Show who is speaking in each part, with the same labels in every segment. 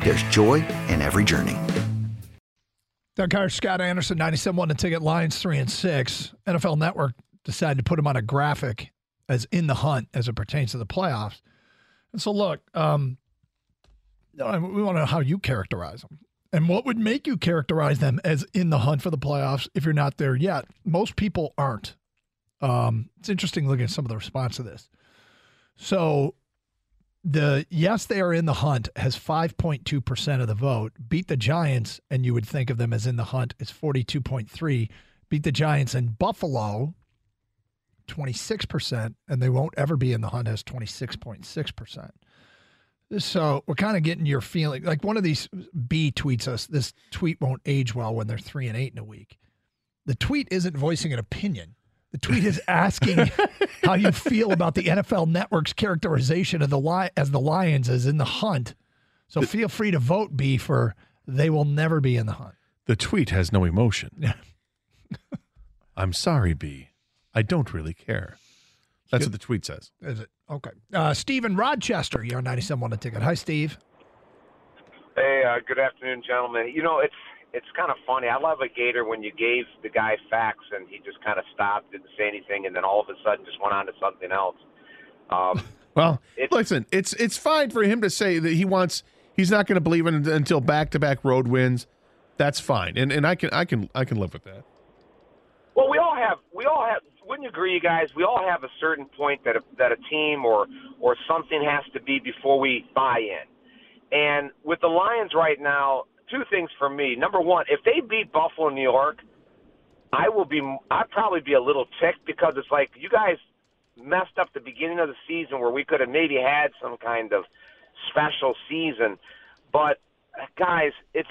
Speaker 1: there's joy in every journey.
Speaker 2: Doug Carter, Scott Anderson, 97 won the ticket, Lions 3 and 6. NFL Network decided to put him on a graphic as in the hunt as it pertains to the playoffs. And so, look, um, we want to know how you characterize them. And what would make you characterize them as in the hunt for the playoffs if you're not there yet? Most people aren't. Um, it's interesting looking at some of the response to this. So the yes, they are in the hunt has 5.2% of the vote. Beat the Giants, and you would think of them as in the hunt, is 42.3. Beat the Giants and Buffalo, 26%, and they won't ever be in the hunt, has 26.6%. So we're kind of getting your feeling. Like one of these B tweets us, this tweet won't age well when they're three and eight in a week. The tweet isn't voicing an opinion. The tweet is asking how you feel about the NFL Network's characterization of the li- as the Lions as in the hunt. So feel free to vote B for they will never be in the hunt.
Speaker 3: The tweet has no emotion. I'm sorry, B. I don't really care. That's what the tweet says.
Speaker 2: Is it? Okay. Uh, Steve in Rochester, you're on 97 on the ticket. Hi, Steve.
Speaker 4: Hey, uh, good afternoon, gentlemen. You know, it's it's kind of funny. I love a Gator when you gave the guy facts and he just kind of stopped, didn't say anything, and then all of a sudden just went on to something else. Um,
Speaker 3: well, listen, it's it's fine for him to say that he wants he's not going to believe in it until back to back road wins. That's fine, and and I can I can I can live with that.
Speaker 4: Well, we all have we all have. Wouldn't you agree, you guys? We all have a certain point that a, that a team or or something has to be before we buy in. And with the Lions right now, two things for me. Number one, if they beat Buffalo, New York, I will be. I'd probably be a little ticked because it's like you guys messed up the beginning of the season where we could have maybe had some kind of special season. But guys, it's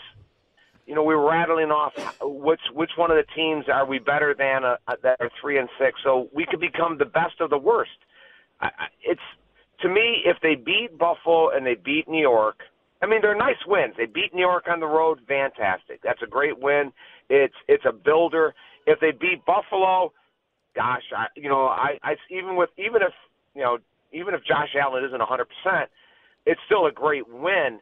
Speaker 4: you know we were rattling off which which one of the teams are we better than uh, that are three and six, so we could become the best of the worst. I, it's to me if they beat Buffalo and they beat New York I mean, they're nice wins. They beat New York on the road, fantastic. That's a great win. It's it's a builder. If they beat Buffalo, gosh, I you know, I, I even with even if you know even if Josh Allen isn't 100%, it's still a great win.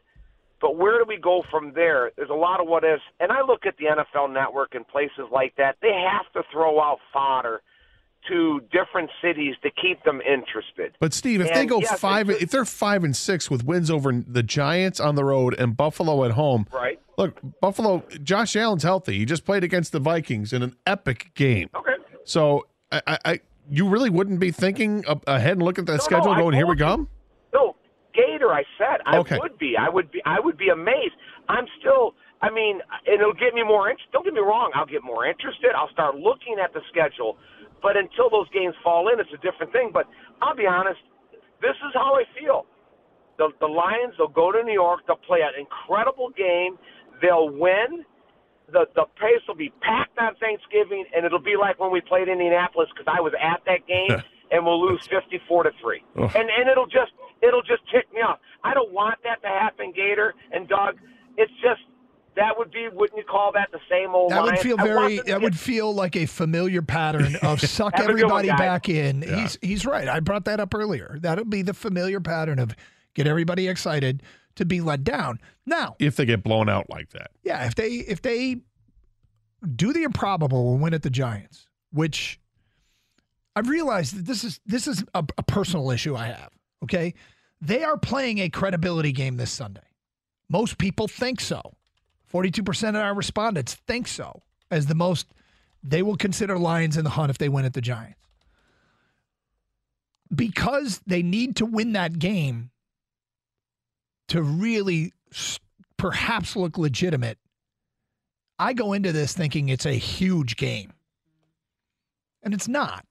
Speaker 4: But where do we go from there? There's a lot of what ifs. And I look at the NFL network and places like that. They have to throw out fodder to different cities to keep them interested.
Speaker 3: But Steve, if
Speaker 4: And,
Speaker 3: they go
Speaker 4: yes,
Speaker 3: five, if they're five and six with wins over the Giants on the road and Buffalo at home,
Speaker 4: Right.
Speaker 3: Look, Buffalo. Josh Allen's healthy. He just played against the Vikings in an epic game.
Speaker 4: Okay.
Speaker 3: So, I, I, I you really wouldn't be thinking ahead and looking at that
Speaker 4: No, no,
Speaker 3: schedule,
Speaker 4: I
Speaker 3: going, "Here we come."
Speaker 4: No, Gator. I said I
Speaker 3: Okay.
Speaker 4: would be. I would be. I would be amazed. I'm still. I mean, it'll get me more. Don't get me wrong. I'll get more interested. I'll start looking at the schedule. But until those games fall in, it's a different thing. But I'll be honest. This is how I feel. The the Lions. They'll go to New York. They'll play an incredible game. They'll win. The the place will be packed on Thanksgiving, and it'll be like when we played Indianapolis because I was at that game, and we'll lose fifty four to three.
Speaker 3: Oh.
Speaker 4: And and it'll just it'll just tick me off. I don't want that to happen, Gator and Doug. It's just that would be wouldn't you call that the same old?
Speaker 2: That would feel very. That
Speaker 4: get-
Speaker 2: would feel like a familiar pattern of suck
Speaker 4: Have a good one,
Speaker 2: everybody back in. He's he's right. I brought that up earlier. That'll be the familiar pattern of get everybody excited to be let down. Now,
Speaker 3: If they get blown out like that,
Speaker 2: yeah, if they if they do the improbable and win at the Giants, which I've realized that this is this is a, a personal issue I have. Okay, they are playing a credibility game this Sunday. Most people think so. Forty-two percent of our respondents think so. as the most. They will consider Lions in the hunt if they win at the Giants because they need to win that game to really perhaps look legitimate. I go into this thinking it's a huge game. And it's not.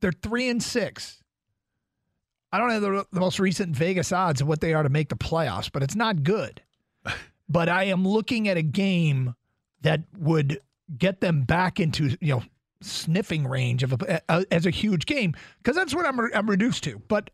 Speaker 2: They're three and six. I don't have the, the most recent Vegas odds of what they are to make the playoffs, but it's not good. but I am looking at a game that would get them back into, you know, sniffing range of a, a, as a huge game because that's what I'm, I'm reduced to. But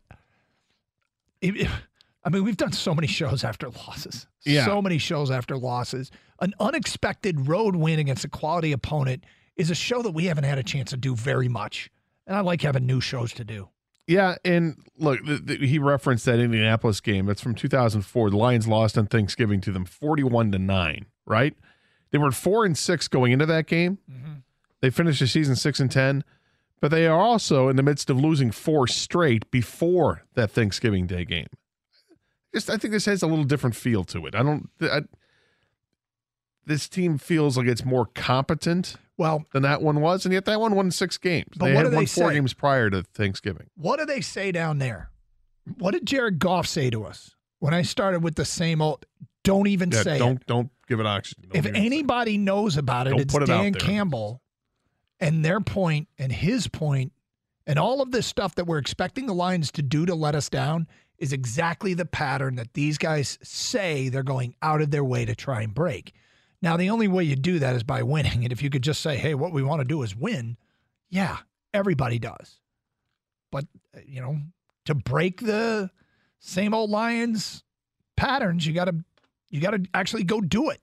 Speaker 2: I mean, we've done so many shows after losses, yeah. so many shows after losses. An unexpected road win against a quality opponent is a show that we haven't had a chance to do very much, and I like having new shows to do.
Speaker 3: Yeah, and look, the, the, he referenced that Indianapolis game. That's from 2004. The Lions lost on Thanksgiving to them, 41 to nine. Right? They were four and six going into that game. Mm-hmm. They finished the season six and ten, but they are also in the midst of losing four straight before that Thanksgiving Day game. Just I think this has a little different feel to it. I don't. I, this team feels like it's more competent
Speaker 2: well
Speaker 3: than that one was, and yet that one won six games.
Speaker 2: But
Speaker 3: they
Speaker 2: had
Speaker 3: won
Speaker 2: they
Speaker 3: four
Speaker 2: say?
Speaker 3: games prior to Thanksgiving.
Speaker 2: What do they say down there? What did Jared Goff say to us when I started with the same old? Don't even
Speaker 3: yeah,
Speaker 2: say
Speaker 3: don't
Speaker 2: it.
Speaker 3: don't give it oxygen.
Speaker 2: Don't if anybody knows about it,
Speaker 3: don't
Speaker 2: it's
Speaker 3: it
Speaker 2: Dan Campbell and their point and his point and all of this stuff that we're expecting the Lions to do to let us down is exactly the pattern that these guys say they're going out of their way to try and break. Now, the only way you do that is by winning. And if you could just say, hey, what we want to do is win, yeah, everybody does. But, uh, you know, to break the same old Lions patterns, you got to you got to actually go do it.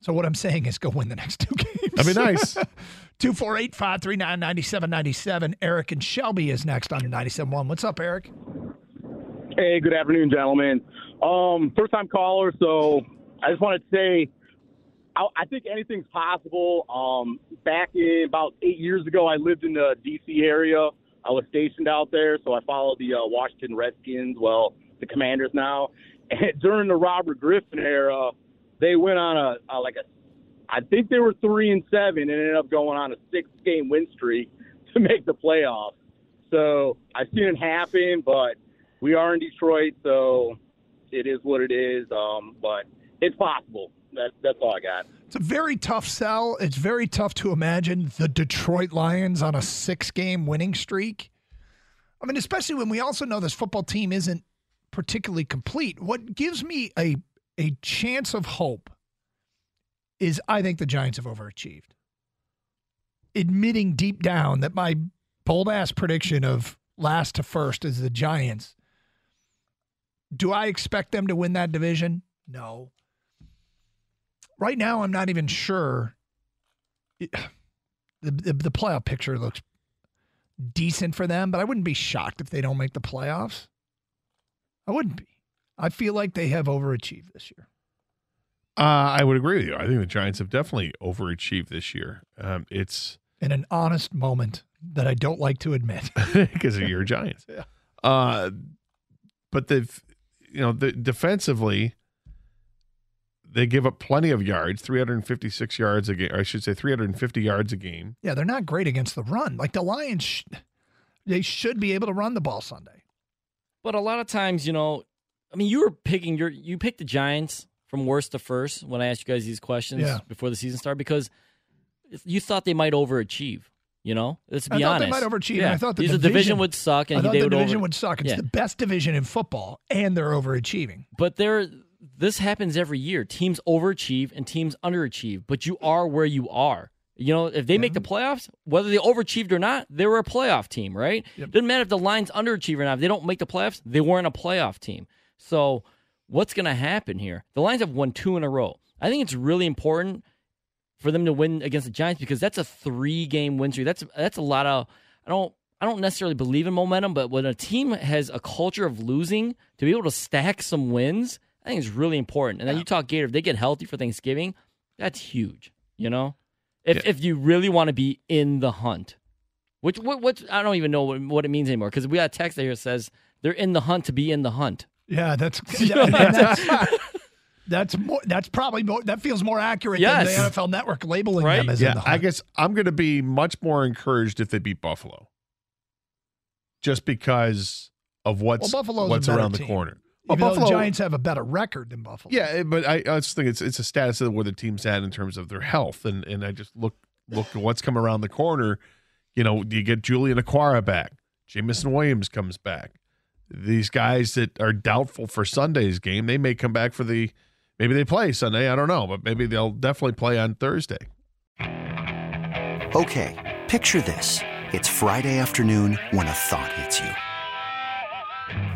Speaker 2: So what I'm saying is go win the next two games.
Speaker 3: That'd be nice.
Speaker 2: 248 539 9797. Eric and Shelby is next on 97.1. What's up, Eric?
Speaker 5: Hey, good afternoon, gentlemen. Um, first time caller, so I just wanted to say I, I think anything's possible. Um, back in about eight years ago, I lived in the D.C. area. I was stationed out there, so I followed the uh, Washington Redskins, well, the Commanders now. And during the Robert Griffin era, they went on a, a like a I think they were three and seven and ended up going on a six game win streak to make the playoffs. So I've seen it happen, but we are in Detroit, so it is what it is. Um, but it's possible. That, that's all I got.
Speaker 2: It's a very tough sell. It's very tough to imagine the Detroit Lions on a six game winning streak. I mean, especially when we also know this football team isn't particularly complete. What gives me a a chance of hope is I think the Giants have overachieved. Admitting deep down that my bold ass prediction of last to first is the Giants. Do I expect them to win that division? No. Right now, I'm not even sure. It, the, the, the playoff picture looks decent for them, but I wouldn't be shocked if they don't make the playoffs. I wouldn't be. I feel like they have overachieved this year.
Speaker 3: Uh, I would agree with you. I think the Giants have definitely overachieved this year. Um, it's
Speaker 2: in an honest moment that I don't like to admit
Speaker 3: because of your Giants. yeah. Uh, but they've, you know, the, defensively, they give up plenty of yards, 356 yards a game. I should say 350 yards a game.
Speaker 2: Yeah, they're not great against the run. Like the Lions, sh- they should be able to run the ball Sunday.
Speaker 6: But a lot of times, you know, I mean, you were picking your you picked the Giants from worst to first when I asked you guys these questions
Speaker 2: yeah.
Speaker 6: before the season started because you thought they might overachieve. You know, let's be
Speaker 2: I thought
Speaker 6: honest.
Speaker 2: They might overachieve.
Speaker 6: Yeah.
Speaker 2: I thought the
Speaker 6: division,
Speaker 2: division,
Speaker 6: would suck, and
Speaker 2: I thought
Speaker 6: they
Speaker 2: the
Speaker 6: would
Speaker 2: division
Speaker 6: over-
Speaker 2: would suck. It's
Speaker 6: yeah.
Speaker 2: the best division in football, and they're overachieving.
Speaker 6: But there, this happens every year. Teams overachieve and teams underachieve. But you are where you are. You know, if they yeah. make the playoffs, whether they overachieved or not, they were a playoff team, right?
Speaker 2: Yep.
Speaker 6: Doesn't matter if the Lions underachieve or not. If they don't make the playoffs, they weren't a playoff team. So, what's going to happen here? The Lions have won two in a row. I think it's really important for them to win against the Giants because that's a three game win streak. That's that's a lot of I don't I don't necessarily believe in momentum, but when a team has a culture of losing, to be able to stack some wins, I think it's really important. And then you talk Gator, if they get healthy for Thanksgiving, that's huge. You know, if yeah. if you really want to be in the hunt, which what what I don't even know what, what it means anymore because we got a text here that says they're in the hunt to be in the hunt.
Speaker 2: Yeah, that's, yeah, that's That's more. That's probably more. That feels more accurate
Speaker 6: Yes.
Speaker 2: than the NFL Network labeling
Speaker 6: Right?
Speaker 2: them as in
Speaker 3: Yeah,
Speaker 2: the
Speaker 3: I guess I'm going to be much more encouraged if they beat Buffalo, just because of what's
Speaker 2: Well, Buffalo's
Speaker 3: what's
Speaker 2: better
Speaker 3: around the corner. Well,
Speaker 2: Even though the
Speaker 3: Buffalo-
Speaker 2: Giants have a better record than Buffalo.
Speaker 3: Yeah, eh, but I, I just think it's it's a status of where the team's at in terms of their health, and and I just look look at what's come around the corner. You know, you get Julian Okwara back, Jameson Williams comes back. These guys that are doubtful for Sunday's game, they may come back for the. Maybe they play Sunday. I don't know, but maybe they'll definitely play on Thursday.
Speaker 1: Okay, picture this. It's Friday afternoon when a thought hits you.